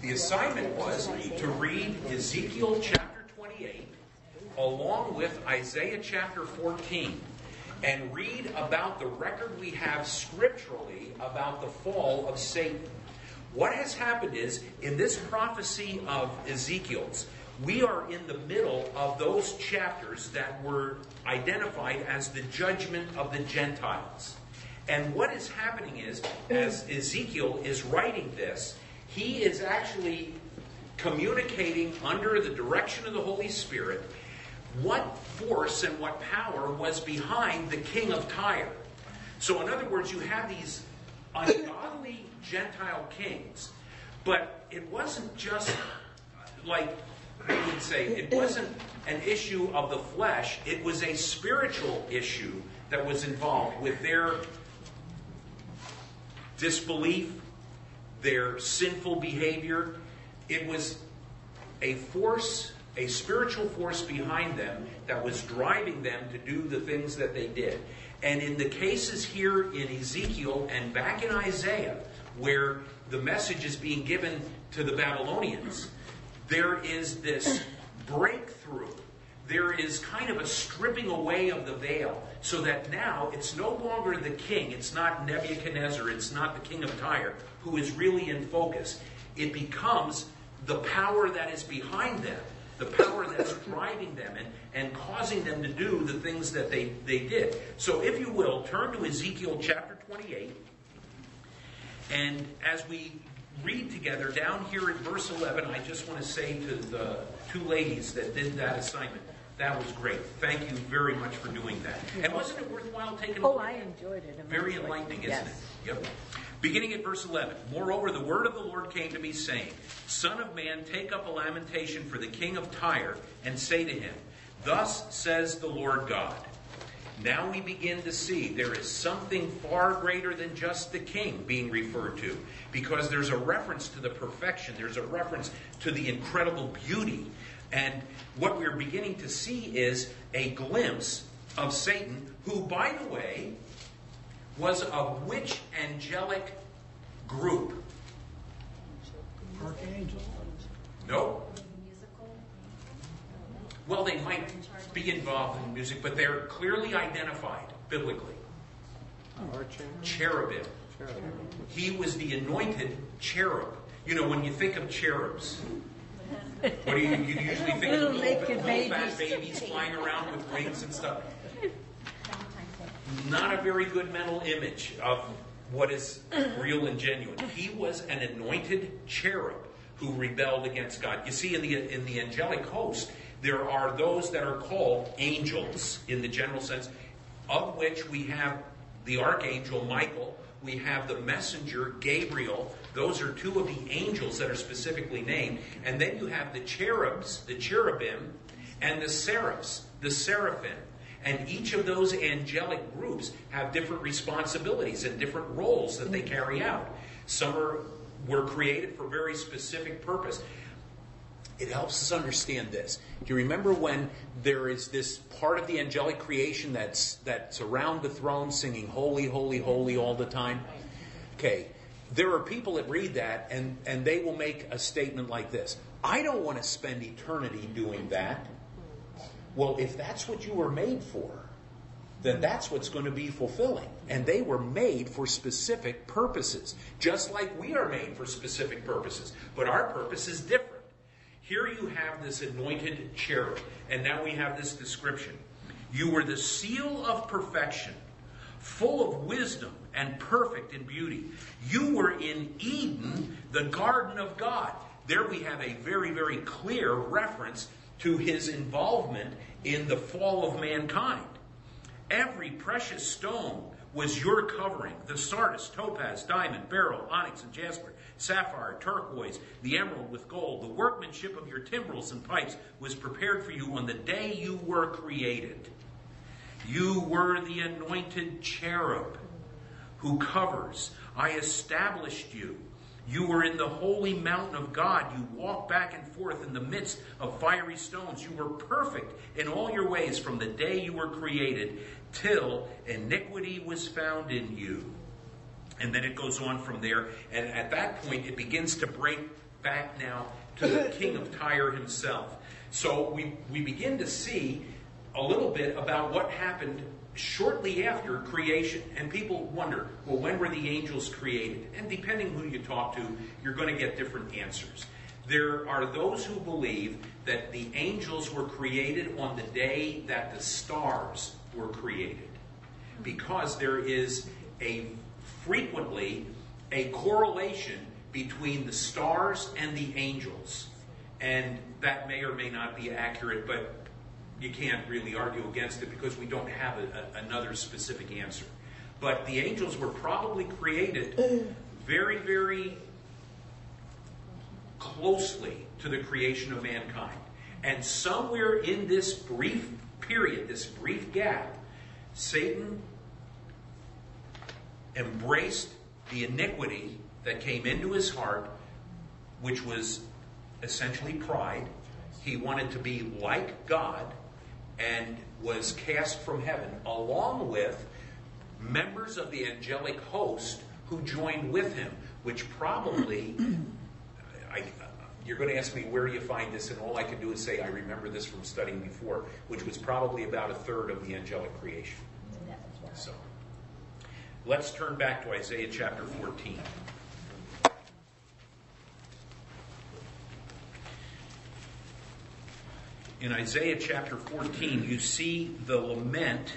The assignment was to read Ezekiel chapter 28 along with Isaiah chapter 14 and read about the record we have scripturally about the fall of Satan. What has happened is, in this prophecy of Ezekiel's, we are in the middle of those chapters that were identified as the judgment of the Gentiles. And what is happening is, as Ezekiel is writing this, he is actually communicating under the direction of the Holy Spirit what force and what power was behind the king of Tyre. So, in other words, you have these ungodly Gentile kings, but it wasn't just like we would say, it wasn't an issue of the flesh, it was a spiritual issue that was involved with their disbelief, their sinful behavior. It was a force, a spiritual force behind them that was driving them to do the things that they did. And in the cases here in Ezekiel and back in Isaiah, where the message is being given to the Babylonians, there is this breakthrough. There is kind of a stripping away of the veil so that now it's no longer the king, it's not Nebuchadnezzar, it's not the king of Tyre who is really in focus. It becomes the power that is behind them, the power that's driving them and, and causing them to do the things that they, they did. So, if you will, turn to Ezekiel chapter 28. And as we read together down here in verse 11, I just want to say to the two ladies that did that assignment, that was great. Thank you very much for doing that. And wasn't it worthwhile taking a Oh, look I at it? enjoyed it. Very enlightening, isn't Yes. it? Yep. Beginning at verse 11. Moreover, the word of the Lord came to me, saying, Son of man, take up a lamentation for the king of Tyre, and say to him, Thus says the Lord God. Now we begin to see there is something far greater than just the king being referred to, because there's a reference to the perfection, there's a reference to the incredible beauty. And what we're beginning to see is a glimpse of Satan, who, by the way, was a which angelic group. Archangel. No. Well, they might be involved in music, but they're clearly identified biblically. Cherubim. He was the anointed cherub. You know, when you think of cherubs, what do you, you usually think of Little little, naked little fat babies flying around with wings and stuff? Not a very good mental image of what is real and genuine. He was an anointed cherub who rebelled against God. You see, in the in the angelic host, there are those that are called angels in the general sense, of which we have the archangel Michael, we have the messenger Gabriel. Those are two of the angels that are specifically named. And then you have the cherubs, the cherubim, and the seraphs, the seraphim. And each of those angelic groups have different responsibilities and different roles that they carry out. Some are, were created for very specific purpose. It helps us understand this. Do you remember when there is this part of the angelic creation that's that's around the throne singing holy, holy, holy all the time? Okay. There are people that read that and, and they will make a statement like this. I don't want to spend eternity doing that. Well, if that's what you were made for, then that's what's going to be fulfilling. And they were made for specific purposes, just like we are made for specific purposes. But our purpose is different. Here you have this anointed cherub, and now we have this description. You were the seal of perfection, full of wisdom and perfect in beauty. You were in Eden, the garden of God. There we have a very, very clear reference to his involvement in the fall of mankind. Every precious stone was your covering the sardius, topaz, diamond, beryl, onyx, and jasper, sapphire, turquoise, the emerald with gold. The workmanship of your timbrels and pipes was prepared for you on the day you were created. You were the anointed cherub who covers. I established you. You were in the holy mountain of God. You walked back and forth in the midst of fiery stones. You were perfect in all your ways from the day you were created till iniquity was found in you. And then it goes on from there. And at that point, it begins to break back now to the king of Tyre himself. So we, we begin to see a little bit about what happened shortly after creation. And people wonder, well, when were the angels created? And depending who you talk to, you're going to get different answers. There are those who believe that the angels were created on the day that the stars were created. Because there is a frequently a correlation between the stars and the angels. And that may or may not be accurate, but you can't really argue against it because we don't have a, a, another specific answer. But the angels were probably created very, very closely to the creation of mankind. And somewhere in this brief period, this brief gap, Satan embraced the iniquity that came into his heart, which was essentially pride. He wanted to be like God and was cast from heaven, along with members of the angelic host who joined with him, which probably, I, you're going to ask me where you find this, and all I can do is say I remember this from studying before, which was probably about a third of the angelic creation. So, let's turn back to Isaiah chapter 14. In Isaiah chapter 14, you see the lament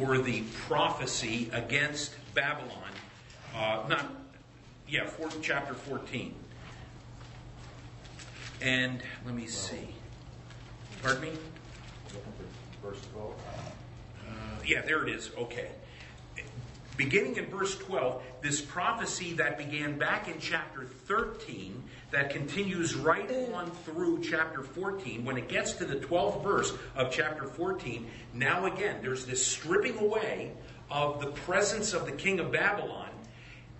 or the prophecy against Babylon. Uh, not, yeah, four, chapter 14. And let me see. Pardon me? Verse 12. Uh, yeah, there it is. Okay beginning in verse 12, this prophecy that began back in chapter 13, that continues right on through chapter 14, when it gets to the 12th verse of chapter 14, now again, there's this stripping away of the presence of the king of Babylon,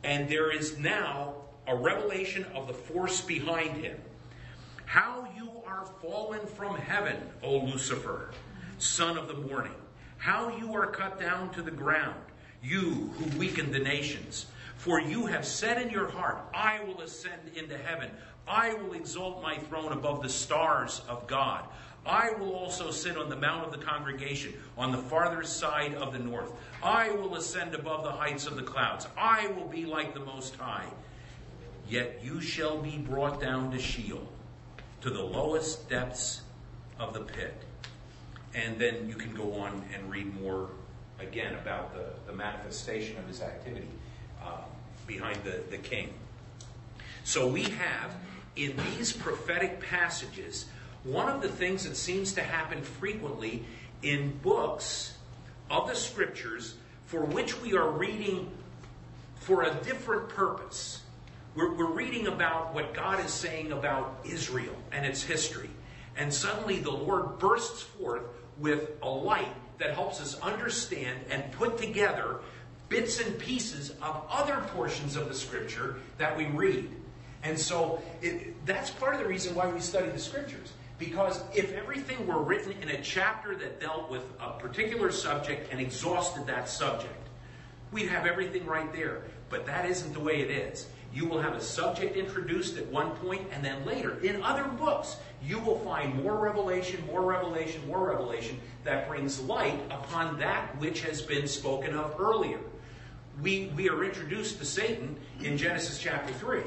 and there is now a revelation of the force behind him. How you are fallen from heaven, O Lucifer, son of the morning. How you are cut down to the ground you who weakened the nations. For you have said in your heart, I will ascend into heaven. I will exalt my throne above the stars of God. I will also sit on the mount of the congregation on the farther side of the north. I will ascend above the heights of the clouds. I will be like the Most High. Yet you shall be brought down to Sheol, to the lowest depths of the pit. And then you can go on and read more again about the, the manifestation of his activity uh, behind the, the king. So we have in these prophetic passages one of the things that seems to happen frequently in books of the scriptures for which we are reading for a different purpose. We're, we're, reading about what God is saying about Israel and its history. And suddenly the Lord bursts forth with a light that helps us understand and put together bits and pieces of other portions of the scripture that we read. And so it, that's part of the reason why we study the scriptures. Because if everything were written in a chapter that dealt with a particular subject and exhausted that subject, we'd have everything right there. But that isn't the way it is. You will have a subject introduced at one point, and then later, in other books, you will find more revelation, more revelation, more revelation that brings light upon that which has been spoken of earlier. We, we are introduced to Satan in Genesis chapter 3.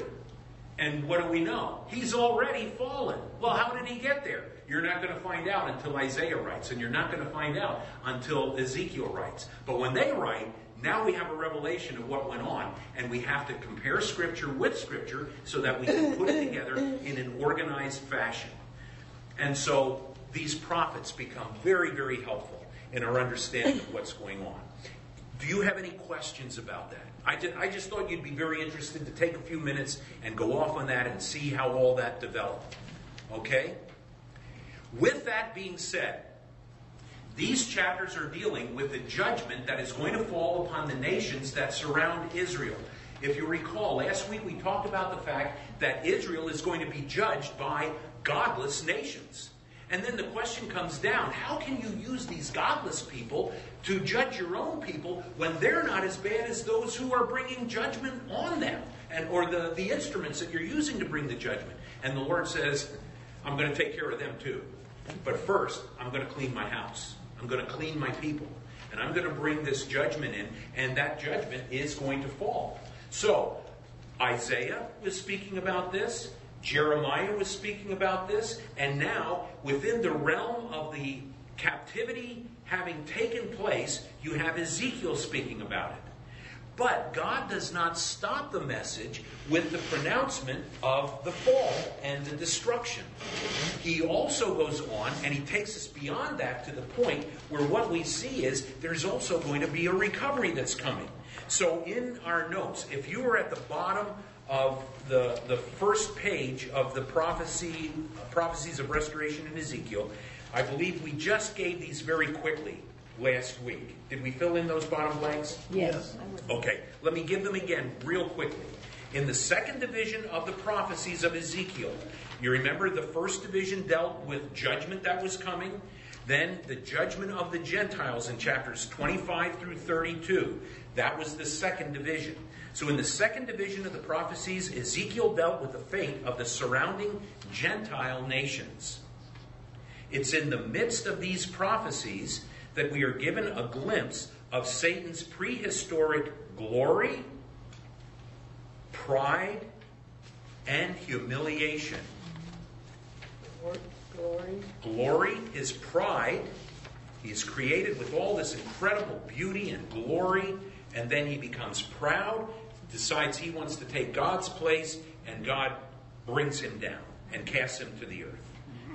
And what do we know? He's already fallen. Well, how did he get there? You're not going to find out until Isaiah writes, and you're not going to find out until Ezekiel writes. But when they write, now we have a revelation of what went on, and we have to compare Scripture with Scripture so that we can put it together in an organized fashion. And so these prophets become very, very helpful in our understanding of what's going on. Do you have any questions about that? I just, I just thought you'd be very interested to take a few minutes and go off on that and see how all that developed. Okay? With that being said, these chapters are dealing with the judgment that is going to fall upon the nations that surround Israel. If you recall, last week we talked about the fact that Israel is going to be judged by godless nations. And then the question comes down how can you use these godless people to judge your own people when they're not as bad as those who are bringing judgment on them? and or the, the instruments that you're using to bring the judgment. And the Lord says, I'm going to take care of them too. But first, I'm going to clean my house. I'm going to clean my people. And I'm going to bring this judgment in, and that judgment is going to fall. So, Isaiah was speaking about this. Jeremiah was speaking about this. And now, within the realm of the captivity having taken place, you have Ezekiel speaking about it. But God does not stop the message with the pronouncement of the fall and the destruction. He also goes on and he takes us beyond that to the point where what we see is there's also going to be a recovery that's coming. So in our notes, if you were at the bottom of the, the first page of the prophecy prophecies of restoration in Ezekiel, I believe we just gave these very quickly last week. Did we fill in those bottom blanks? Yes. Okay, let me give them again real quickly. In the second division of the prophecies of Ezekiel, you remember the first division dealt with judgment that was coming, then the judgment of the Gentiles in chapters 25 through 32. That was the second division. So, in the second division of the prophecies, Ezekiel dealt with the fate of the surrounding Gentile nations. It's in the midst of these prophecies that we are given a glimpse of Satan's prehistoric glory, pride, and humiliation. Glory. Glory is pride. He is created with all this incredible beauty and glory, and then he becomes proud, decides he wants to take God's place, and God brings him down and casts him to the earth.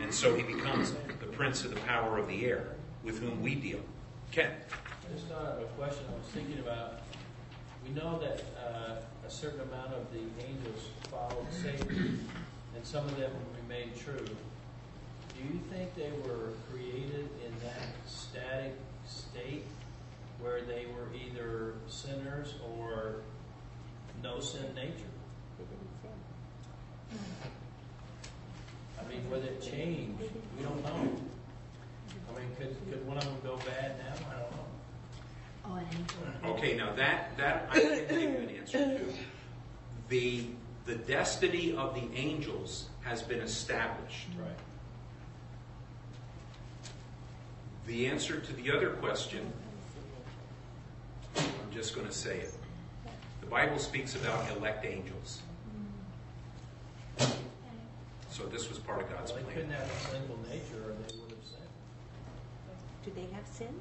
And so he becomes the prince of the power of the air with whom we deal. Ken? I just thought of a question I was thinking about. We know that uh, a certain amount of the angels followed Satan, and some of them remained true. Do you think they were created in that static state where they were either sinners or no sin nature? I mean, whether it changed, we don't know. I mean, could, could one of them go bad now? I don't know. Oh, an. Okay, now that, that I can give you an answer to. The, the destiny of the angels has been established. Right. The answer to the other question, I'm just going to say it. The Bible speaks about elect angels. So this was part of God's Well, they plan. couldn't have a single nature or they would have sinned. Do they have sin?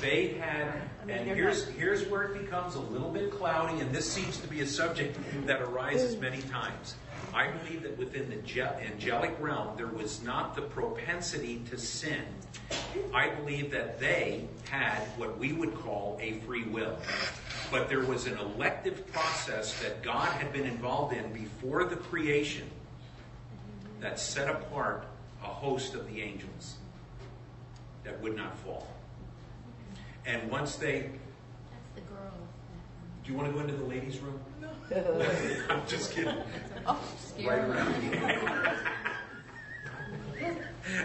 They had, I mean, and here's, not- here's where it becomes a little bit cloudy, and this seems to be a subject that arises mm. many times. I believe that within the angelic realm, there was not the propensity to sin. I believe that they had what we would call a free will. But there was an elective process that God had been involved in before the creation that set apart a host of the angels that would not fall. And once they, That's the girl. do you want to go into the ladies' room? I'm just kidding. Oh, Right around here.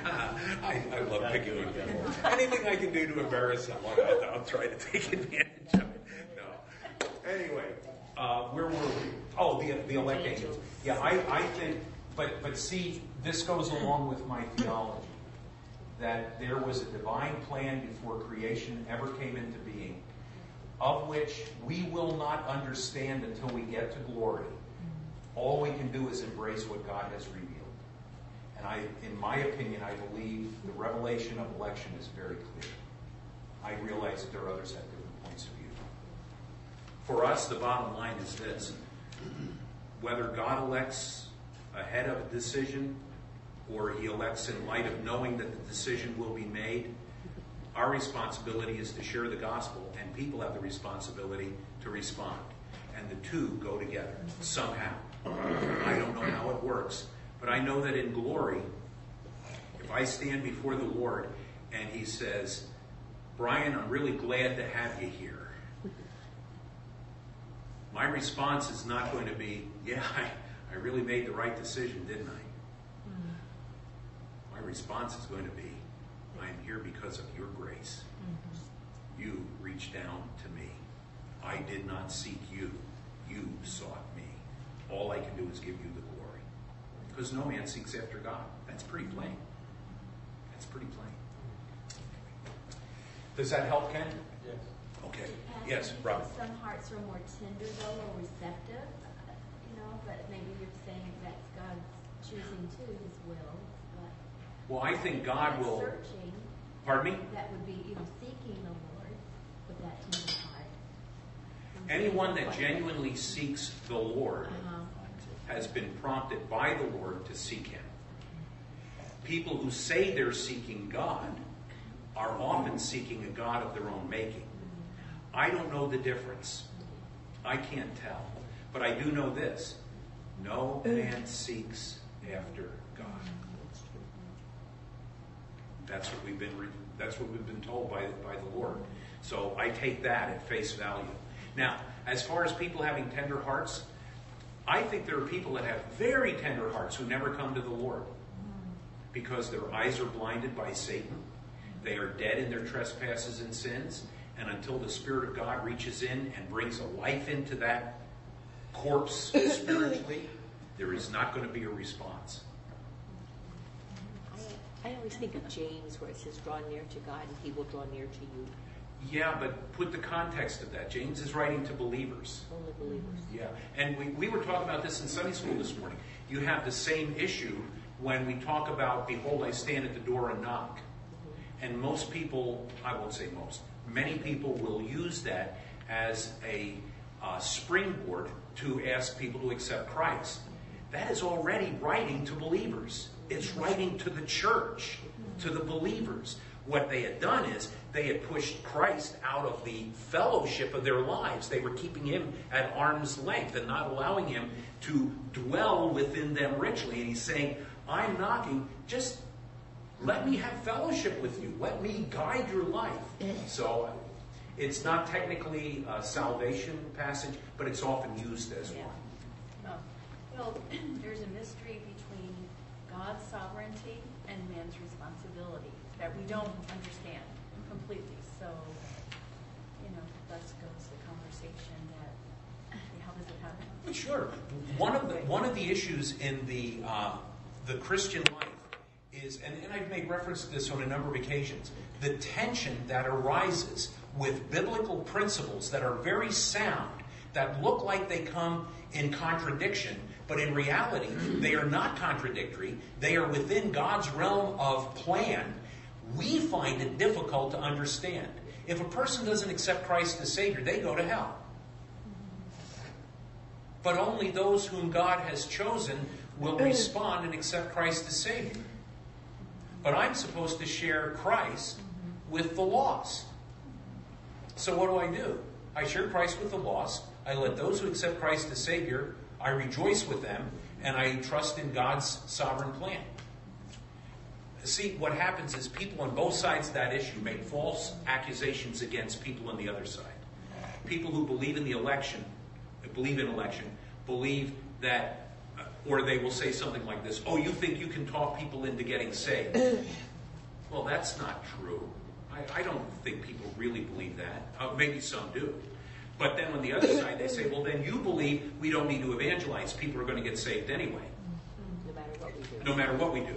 Uh, I, I love picking on people. Anything I can do to embarrass someone, I'll, I'll try to take advantage of it. No. Anyway, uh, where were we? Oh, the, the elect angels. Yeah, I, I think, but, but see, this goes along with my theology that there was a divine plan before creation ever came into being, of which we will not understand until we get to glory. All we can do is embrace what God has revealed. And I, in my opinion, I believe the revelation of election is very clear. I realize that there are others that have different points of view. For us, the bottom line is this. Whether God elects ahead of a decision or he elects in light of knowing that the decision will be made, our responsibility is to share the gospel, and people have the responsibility to respond. And the two go together somehow. I don't know how it works, but I know that in glory, if I stand before the Lord and he says, Brian, I'm really glad to have you here. My response is not going to be, yeah, I, I really made the right decision, didn't I? Mm-hmm. My response is going to be, here because of your grace. You reached down to me. I did not seek you. You sought me. all I can do is give you the glory. Because no man seeks after God. That's pretty plain. That's pretty plain. Does that help, Ken? Yes. Okay. And Yes, Robin. Some hearts are more tender though, or receptive, uh, you know, but maybe you're saying that's God's choosing too, His will, but. Well, I think God will. Searching, Pardon me? that would be, you know, seeking the Lord with that heart. Anyone that genuinely seeks the Lord Uh-huh. has been prompted by the Lord to seek Him. People who say they're seeking God are often seeking a God of their own making. I don't know the difference. I can't tell. But I do know this no man seeks after God. That's what we've been re- that's what we've been told by, by the Lord. So I take that at face value. Now, as far as people having tender hearts, I think there are people that have very tender hearts who never come to the Lord because their eyes are blinded by Satan. They are dead in their trespasses and sins. And until the Spirit of God reaches in and brings a life into that corpse spiritually, there is not going to be a response. I, always think of James where it says, draw near to God and he will draw near to you. Yeah, but put the context of that. James is writing to believers. Only believers. Yeah, and we, we were talking about this in Sunday school this morning. You have the same issue when we talk about, Behold, I stand at the door and knock. And most people, I won't say most, many people will use that as a uh, springboard to ask people to accept Christ. That is already writing to believers. It's writing to the church, to the believers. What they had done is they had pushed Christ out of the fellowship of their lives. They were keeping him at arm's length and not allowing him to dwell within them richly. And he's saying, I'm knocking, just let me have fellowship with you. Let me guide your life. So it's not technically a salvation passage, but it's often used as Yeah. one. Oh, Well, there's a mystery between God's sovereignty and man's responsibility that we don't understand completely. So, you know, thus goes the conversation that, how does it happen? Sure. One of the one of the issues in the uh, the Christian life is, and, and I've made reference to this on a number of occasions, the tension that arises with biblical principles that are very sound, that look like they come in contradiction, but in reality they are not contradictory. They are within God's realm of plan. We find it difficult to understand. If a person doesn't accept Christ as Savior, they go to hell but only those whom God has chosen will respond and accept Christ as Savior. But I'm supposed to share Christ with the lost. So what do I do? I share Christ with the lost. I let those who accept Christ as Savior, I rejoice with them, and I trust in God's sovereign plan. See, what happens is people on both sides of that issue make false accusations against people on the other side. People who believe in the election, believe in election, believe that, or they will say something like this Oh, you think you can talk people into getting saved? well, that's not true. I, I don't think people really believe that. Uh, maybe some do. But then on the other side, they say, well, then you believe we don't need to evangelize. People are going to get saved anyway, No matter what we do. no matter what we do.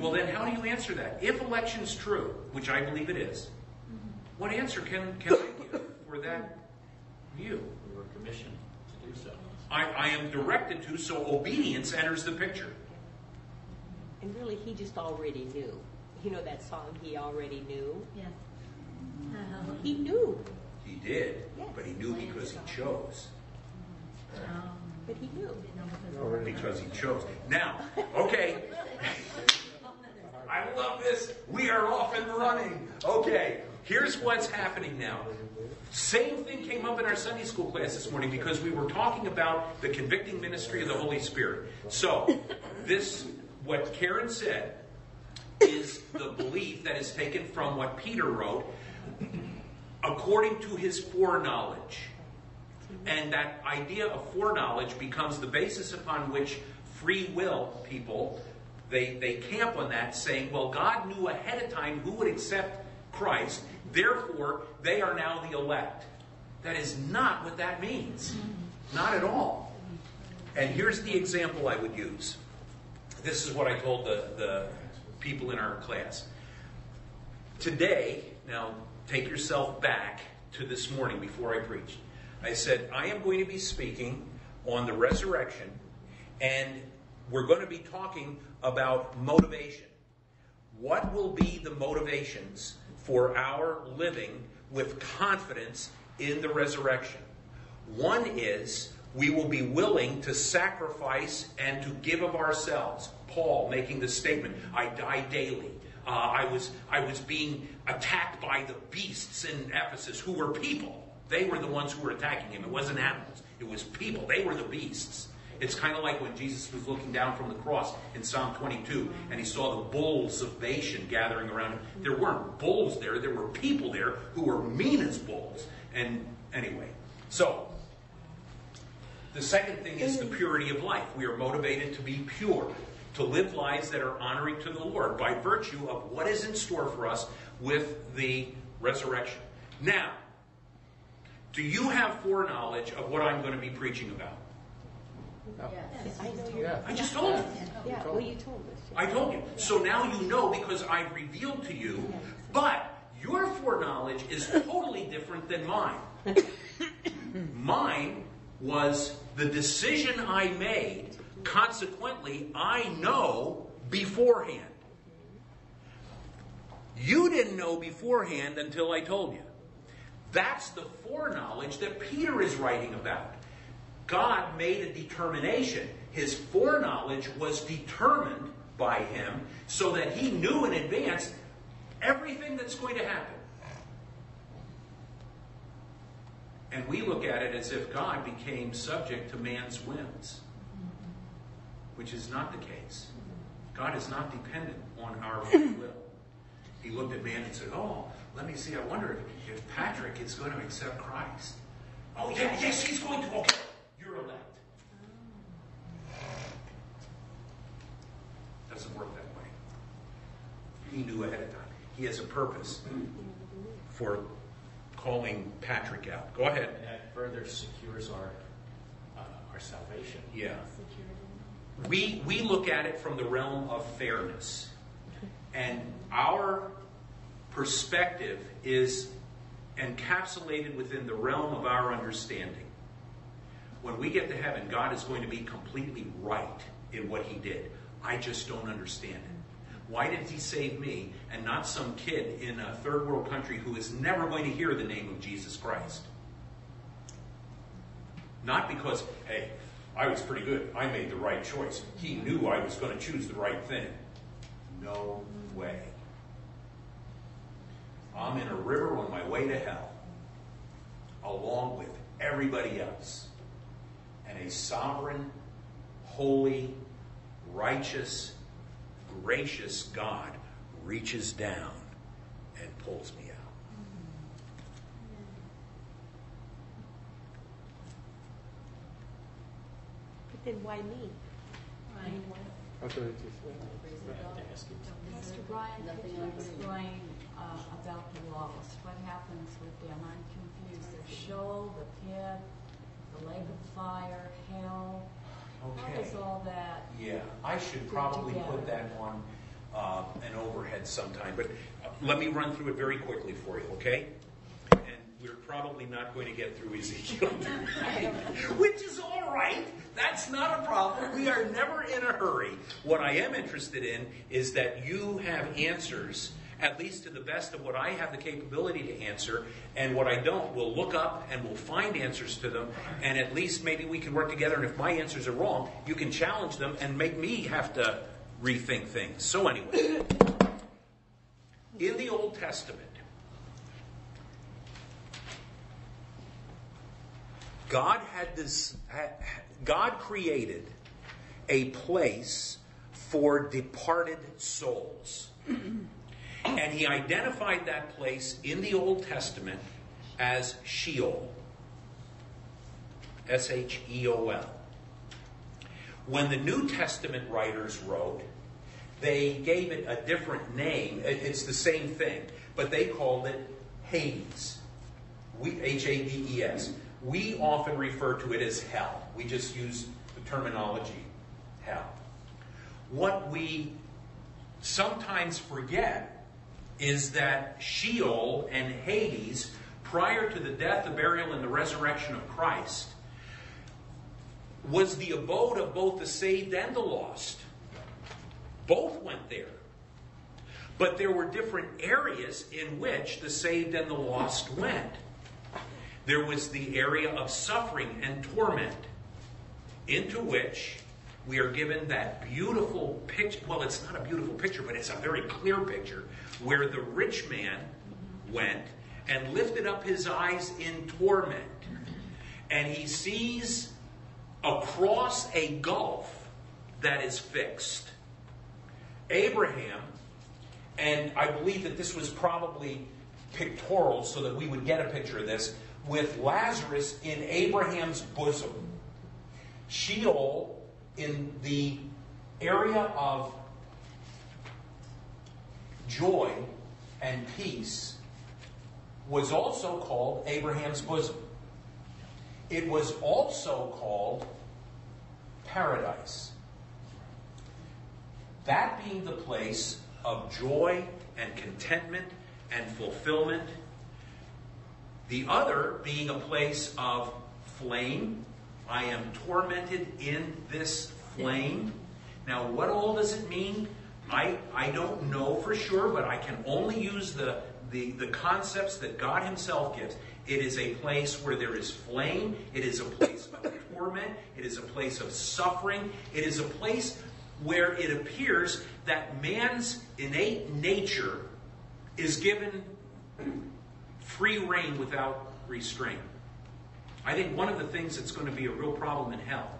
Well, then how do you answer that? If election's true, which I believe it is, what answer can, can I give for that view? We were commissioned to do so. I, I am directed to, so obedience enters the picture. And really, he just already knew. You know that song, He Already Knew? Yes. He knew, He did, Yes. but he knew because he chose. Um, but he knew. didn't know because- Because he chose. Now, okay. I love this. We are off and running. Okay, here's what's happening now. Same thing came up in our Sunday school class this morning because we were talking about the convicting ministry of the Holy Spirit. So, this, what Karen said, is the belief that is taken from what Peter wrote according to his foreknowledge. And that idea of foreknowledge becomes the basis upon which free will people they, they camp on that, saying, well, God knew ahead of time who would accept Christ, therefore they are now the elect. That is not what that means. Not at all. And here's the example I would use. This is what I told the, the people in our class. Today, now take yourself back to this morning before I preached. I said, I am going to be speaking on the resurrection, and we're going to be talking about motivation. What will be the motivations for our living with confidence in the resurrection? One is we will be willing to sacrifice and to give of ourselves. Paul making the statement, I die daily. Uh, I, was, I was being attacked by the beasts in Ephesus who were people. They were the ones who were attacking him. It wasn't animals, it was people. They were the beasts. It's kind of like when Jesus was looking down from the cross in Psalm 22 and he saw the bulls of Bashan gathering around him. There weren't bulls there, there were people there who were mean as bulls. And anyway, so the second thing is the purity of life. We are motivated to be pure, to live lives that are honoring to the Lord by virtue of what is in store for us with the resurrection. Now, do you have foreknowledge of what I'm going to be preaching about? Yes. I know. Yeah. I just told you. Yeah, well, you told us. I told you. So now you know because I've revealed to you, but your foreknowledge is totally different than mine. mine was the decision I made. Consequently, I know beforehand. You didn't know beforehand until I told you. That's the foreknowledge that Peter is writing about. God made a determination. His foreknowledge was determined by him so that he knew in advance everything that's going to happen. And we look at it as if God became subject to man's whims, which is not the case. God is not dependent on our free will. He looked at man and said, Oh, let me see. I wonder if, if Patrick is going to accept Christ. Oh, yeah, yes, he's going to. Okay, you're elect. Doesn't work that way. He knew ahead of time. He has a purpose for calling Patrick out. Go ahead. And that further secures our, uh, our salvation. Yeah. We, we look at it from the realm of fairness. And our perspective is encapsulated within the realm of our understanding. When we get to heaven, God is going to be completely right in what He did. I just don't understand it. Why did He save me and not some kid in a third world country who is never going to hear the name of Jesus Christ? Not because, hey, I was pretty good. I made the right choice. He knew I was going to choose the right thing. No way. I'm in a river on my way to hell, along with everybody else. And a sovereign, holy, righteous, gracious God reaches down and pulls me out. But then why me? I mean, why- That's what it just said. We have to ask it. Pastor Brian, could you explain uh, about the laws? What happens with them? I'm confused. There's Sheol, the pit, the lake of fire, hell. How Okay. does all that? Yeah, I should probably together. put that on uh, an overhead sometime, but uh, let me run through it very quickly for you, okay? Probably not going to get through Ezekiel which is all right. That's not a problem. We are never in a hurry. What I am interested in is that you have answers, at least to the best of what I have the capability to answer, and what I don't, we'll look up and we'll find answers to them, and at least maybe we can work together. And if my answers are wrong, you can challenge them and make me have to rethink things. So, anyway, in the Old Testament, God had this. God created a place for departed souls, and He identified that place in the Old Testament as Sheol. S H E O L. When the New Testament writers wrote, they gave it a different name. It's the same thing, but they called it Hades. H A D E S. We often refer to it as hell. We just use the terminology, hell. What we sometimes forget is that Sheol and Hades, prior to the death, the burial, and the resurrection of Christ, was the abode of both the saved and the lost. Both went there. But there were different areas in which the saved and the lost went. There was the area of suffering and torment, into which we are given that beautiful picture. Well, it's not a beautiful picture, but it's a very clear picture where the rich man went and lifted up his eyes in torment. And he sees across a gulf that is fixed. Abraham, and I believe that this was probably pictorial so that we would get a picture of this, with Lazarus in Abraham's bosom. Sheol in the area of joy and peace was also called Abraham's bosom. It was also called paradise. That being the place of joy and contentment and fulfillment. The other being a place of flame. I am tormented in this flame. Now, what all does it mean? I, I don't know for sure, but I can only use the, the, the concepts that God Himself gives. It is a place where there is flame. It is a place of torment. It is a place of suffering. It is a place where it appears that man's innate nature is given free reign without restraint. I think one of the things that's going to be a real problem in hell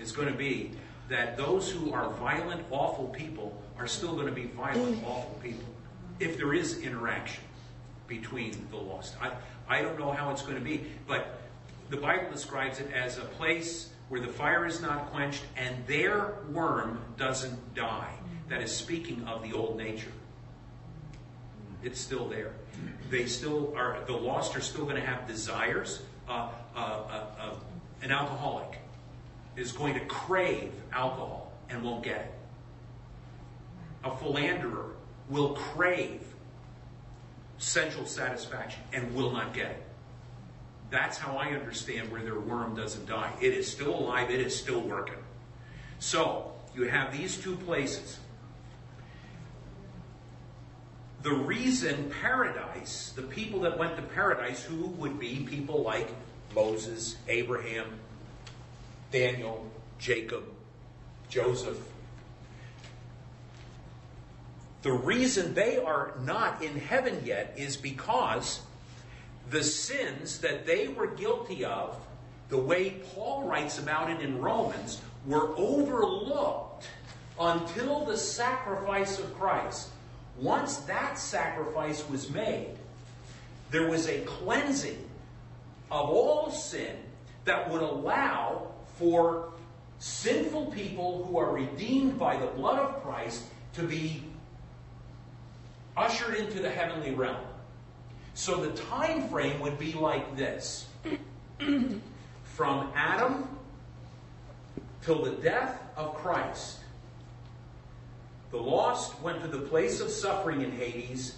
is going to be that those who are violent, awful people are still going to be violent, mm. awful people if there is interaction between the lost. I, I don't know how it's going to be, but the Bible describes it as a place where the fire is not quenched and their worm doesn't die. That is speaking of the old nature. It's still there. They still are, the lost are still going to have desires. Uh, uh, uh, uh, an alcoholic is going to crave alcohol and won't get it. A philanderer will crave sensual satisfaction and will not get it. That's how I understand where their worm doesn't die. It is still alive, it is still working. So, you have these two places. The reason paradise, the people that went to paradise, who would be people like Moses, Abraham, Daniel, Jacob, Joseph, the reason they are not in heaven yet is because the sins that they were guilty of, the way Paul writes about it in Romans, were overlooked until the sacrifice of Christ. Once that sacrifice was made, there was a cleansing of all sin that would allow for sinful people who are redeemed by the blood of Christ to be ushered into the heavenly realm. So the time frame would be like this. From Adam till the death of Christ, the lost went to the place of suffering in Hades,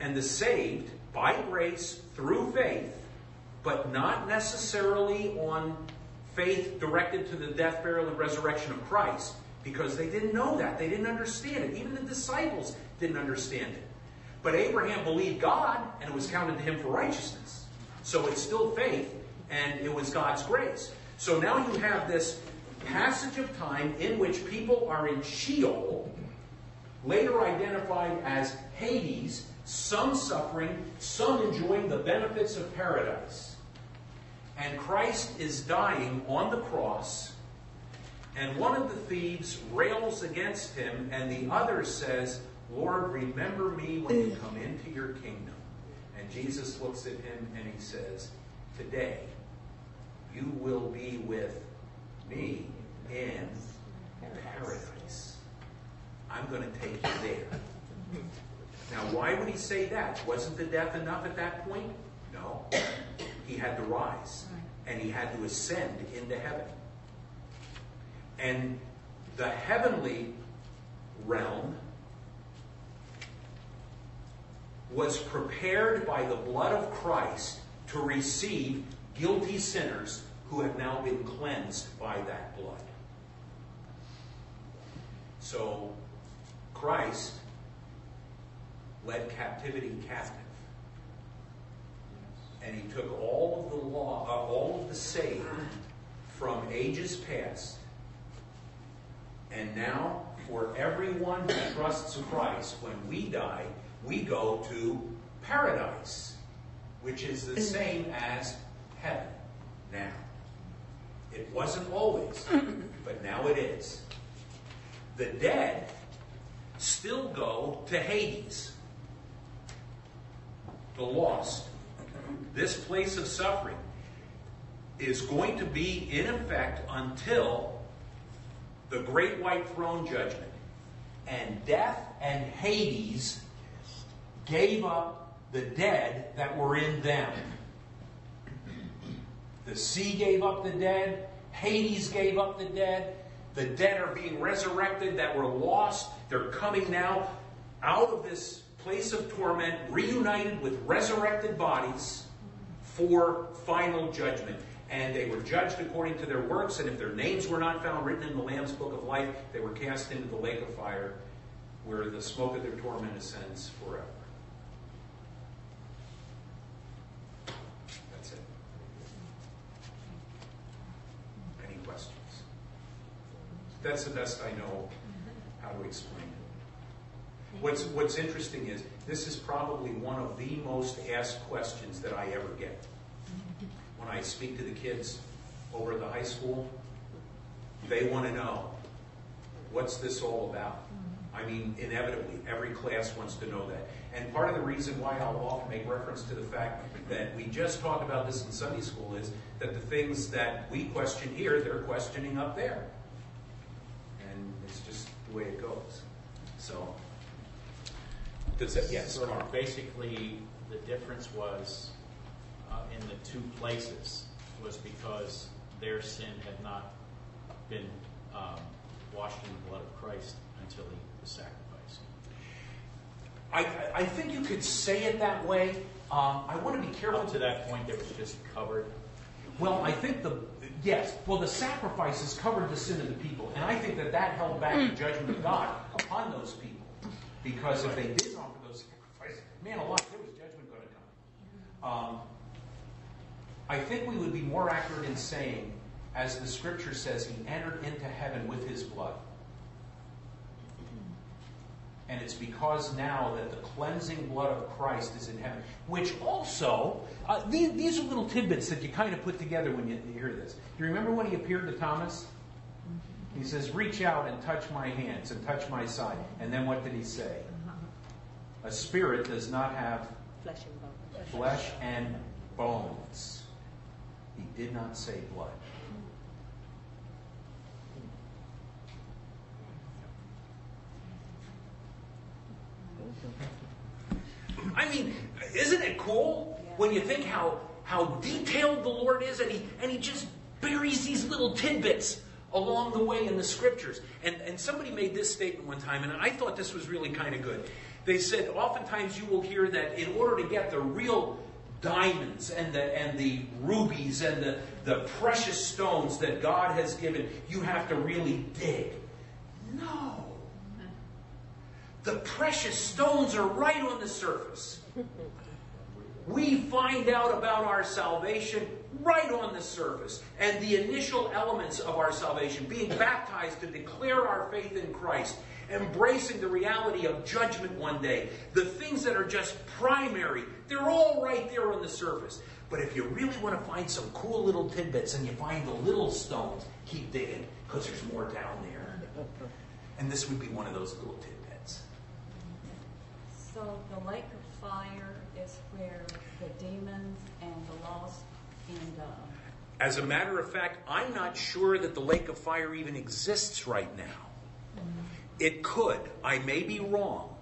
and the saved, by grace through faith, but not necessarily on faith directed to the death, burial, and resurrection of Christ, because they didn't know that. They didn't understand it. Even the disciples didn't understand it. But Abraham believed God, and it was counted to him for righteousness. So it's still faith, and it was God's grace. So now you have this passage of time in which people are in Sheol, later identified as Hades, some suffering, some enjoying the benefits of paradise. And Christ is dying on the cross, and one of the thieves rails against him, and the other says, Lord, remember me when you come into your kingdom. And Jesus looks at him and he says, Today you will be with me in paradise. I'm going to take you there. Now, why would he say that? Wasn't the death enough at that point? No. He had to rise and he had to ascend into heaven. And the heavenly realm was prepared by the blood of Christ to receive guilty sinners who have now been cleansed by that blood. So, Christ led captivity captive. And he took all of the law, uh, all of the saved from ages past. And now, for everyone who trusts Christ, when we die, we go to paradise, which is the same as heaven now. It wasn't always, but now it is. The dead still go to Hades, the lost. This place of suffering is going to be in effect until the great white throne judgment. And death and Hades gave up the dead that were in them. The sea gave up the dead, Hades gave up the dead. The dead are being resurrected that were lost. They're coming now out of this place of torment, reunited with resurrected bodies for final judgment. And they were judged according to their works, and if their names were not found written in the Lamb's book of life, they were cast into the lake of fire, where the smoke of their torment ascends forever. That's it. Any questions? That's the best I know how to explain it. What's, what's interesting is this is probably one of the most asked questions that I ever get. When I speak to the kids over at the high school, they want to know what's this all about? Mm-hmm. I mean, inevitably, every class wants to know that. And part of the reason why I'll often make reference to the fact that we just talked about this in Sunday school is that the things that we question here, they're questioning up there. And it's just the way it goes. So, does that, yes, So Carl? basically, the difference was, uh, in the two places, was because their sin had not been um, washed in the blood of Christ until he was sacrificed. I, I think you could say it that way. Um, I want to be careful Up to that point, it was just covered. Well, I think the, yes, well, the sacrifices covered the sin of the people. And I think that that held back the judgment of God upon those people. Because if they didn't offer those sacrifices, man alive, there was judgment going to come. Um, I think we would be more accurate in saying, as the scripture says, he entered into heaven with his blood. And it's because now that the cleansing blood of Christ is in heaven, which also, uh, these, these are little tidbits that you kind of put together when you hear this. You remember when he appeared to Thomas? He says, Reach out and touch my hands and touch my side. And then what did he say? A spirit does not have Flesh and bone. flesh and bones. He did not say blood. I mean, isn't it cool when you think how how detailed the Lord is, and he and he just buries these little tidbits along the way in the scriptures. And and somebody made this statement one time, and I thought this was really kind of good. They said oftentimes you will hear that in order to get the real diamonds and the and the rubies and the, the precious stones that God has given, you have to really dig. No. The precious stones are right on the surface. We find out about our salvation right on the surface. And the initial elements of our salvation, being baptized to declare our faith in Christ, embracing the reality of judgment one day, the things that are just primary, they're all right there on the surface. But if you really want to find some cool little tidbits and you find the little stones, keep digging because there's more down there. And this would be one of those little tidbits. So the lake of fire is where the demons and the lost end up. As a matter of fact, I'm not sure that the lake of fire even exists right now. Mm-hmm. It could. I may be wrong.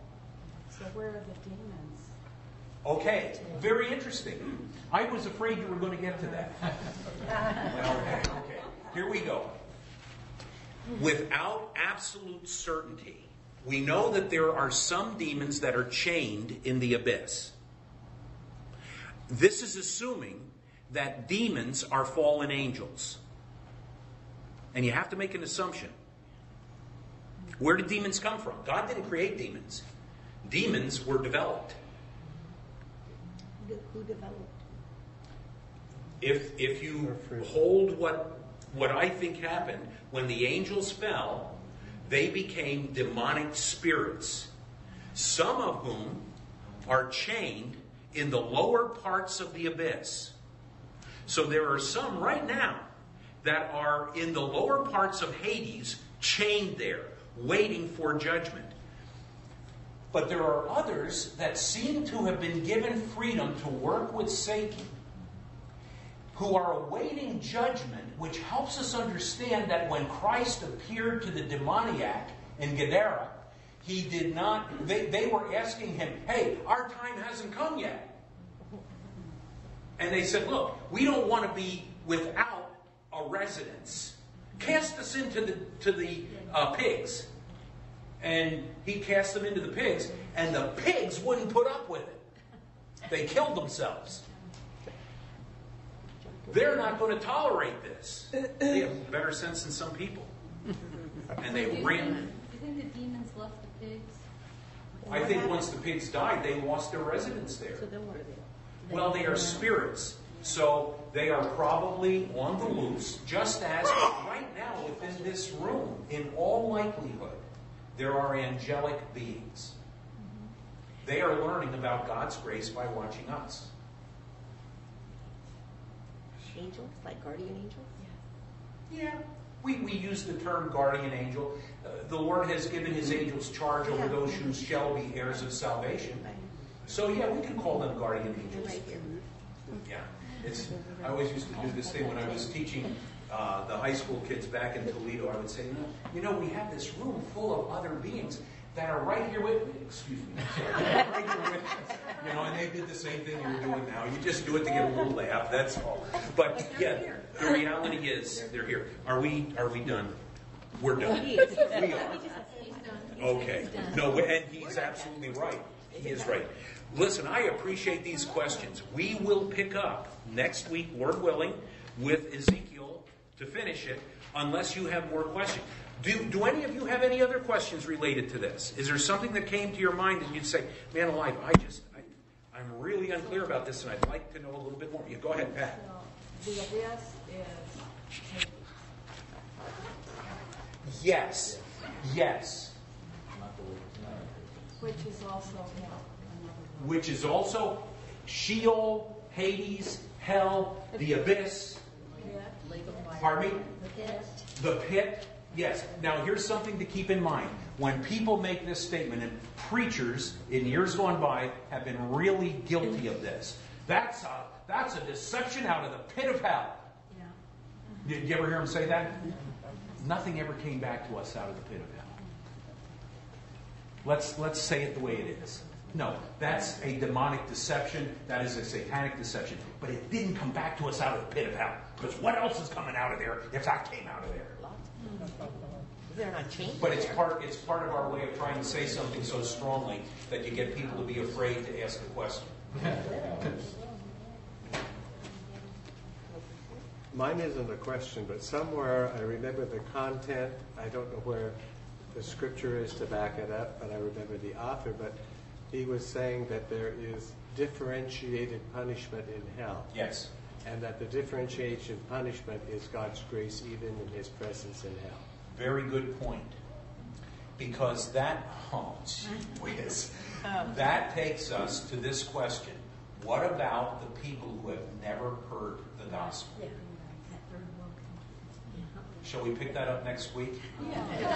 So where are the demons? Okay, very interesting. I was afraid you were going to get to that. well, okay, okay. Here we go. without absolute certainty, we know that there are some demons that are chained in the abyss. This is assuming that demons are fallen angels. And you have to make an assumption. Where did demons come from? God didn't create demons. Demons were developed. Who developed? If, if you hold what, what I think happened, when the angels fell, they became demonic spirits, some of whom are chained in the lower parts of the abyss. So there are some right now that are in the lower parts of Hades, chained there, waiting for judgment. But there are others that seem to have been given freedom to work with Satan who are awaiting judgment, which helps us understand that when Christ appeared to the demoniac in Gadara, he did not, they, they were asking him, hey, our time hasn't come yet. And they said, look, we don't want to be without a residence. Cast us into the, to the uh, pigs. And he cast them into the pigs, and the pigs wouldn't put up with it. They killed themselves. They're not going to tolerate this. They have better sense than some people. And they Do ran. think- Do you think the demons left the pigs? I think once the pigs died, they lost their residence there. So then what are they? Well, they are spirits. So they are probably on the loose, just as right now within this room, in all likelihood, there are angelic beings. Mm-hmm. They are learning about God's grace by watching us. Angels, like guardian angels? Yeah. yeah. We, we use the term guardian angel. Uh, the Lord has given his angels charge over those who shall be heirs of salvation. Right. So, yeah, we can call them guardian angels. right here. Yeah, it's, I always used to do this thing when I was teaching uh, the high school kids back in Toledo. I would say, you know, we have this room full of other beings that are right here with me. Excuse me, sorry, right here with us. You know, and they did the same thing you're doing now. You just do it to get a little laugh. That's all. But yeah, the reality is they're here. Are we? Are we done? We're done. We are. Okay. No, and he's absolutely right. He is right. Listen, I appreciate these questions. We will pick up next week, Lord willing, with Ezekiel to finish it, unless you have more questions. Do, do any of you have any other questions related to this? Is there something that came to your mind and you'd say, man alive, I just, I, I'm really unclear about this and I'd like to know a little bit more? You go ahead, Pat. So the abyss is Hades. Yes. Yes. Which is also hell, which is also Sheol, Hades, hell, the abyss. Pardon me? The pit. The pit. Yes. Now, here's something to keep in mind. When people make this statement, and preachers in years gone by have been really guilty of this, that's a, that's a deception out of the pit of hell. Yeah. Did you ever hear him say that? Nothing ever came back to us out of the pit of hell. Let's, let's say it the way it is. No, that's a demonic deception. That is a satanic deception. But it didn't come back to us out of the pit of hell. Because what else is coming out of there if that came out of there? They're not changed. But it's part, it's part of our way of trying to say something so strongly that you get people to be afraid to ask a question. Mine isn't a question, but somewhere I remember the content. I don't know where the scripture is to back it up, but I remember the author. But he was saying that there is differentiated punishment in hell, Yes. And that the differentiation of punishment is God's grace even in his presence in hell. Very good point. Because that, oh, gee whiz. That takes us to this question. What about the people who have never heard the gospel? Shall we pick that up next week?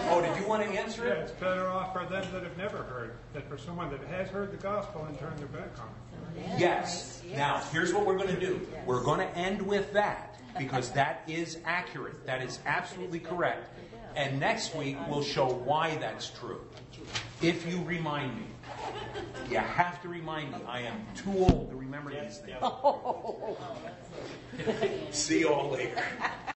Oh, did you want to answer Yeah, it? it's better off for them that have never heard than for someone that has heard the gospel and turned their back on it. Yes. Now, here's what we're going to do. We're going to end with that because that is accurate. That is absolutely correct. And next week we'll show why that's true. If you remind me. You have to remind me. I am too old to remember these things. See you all later.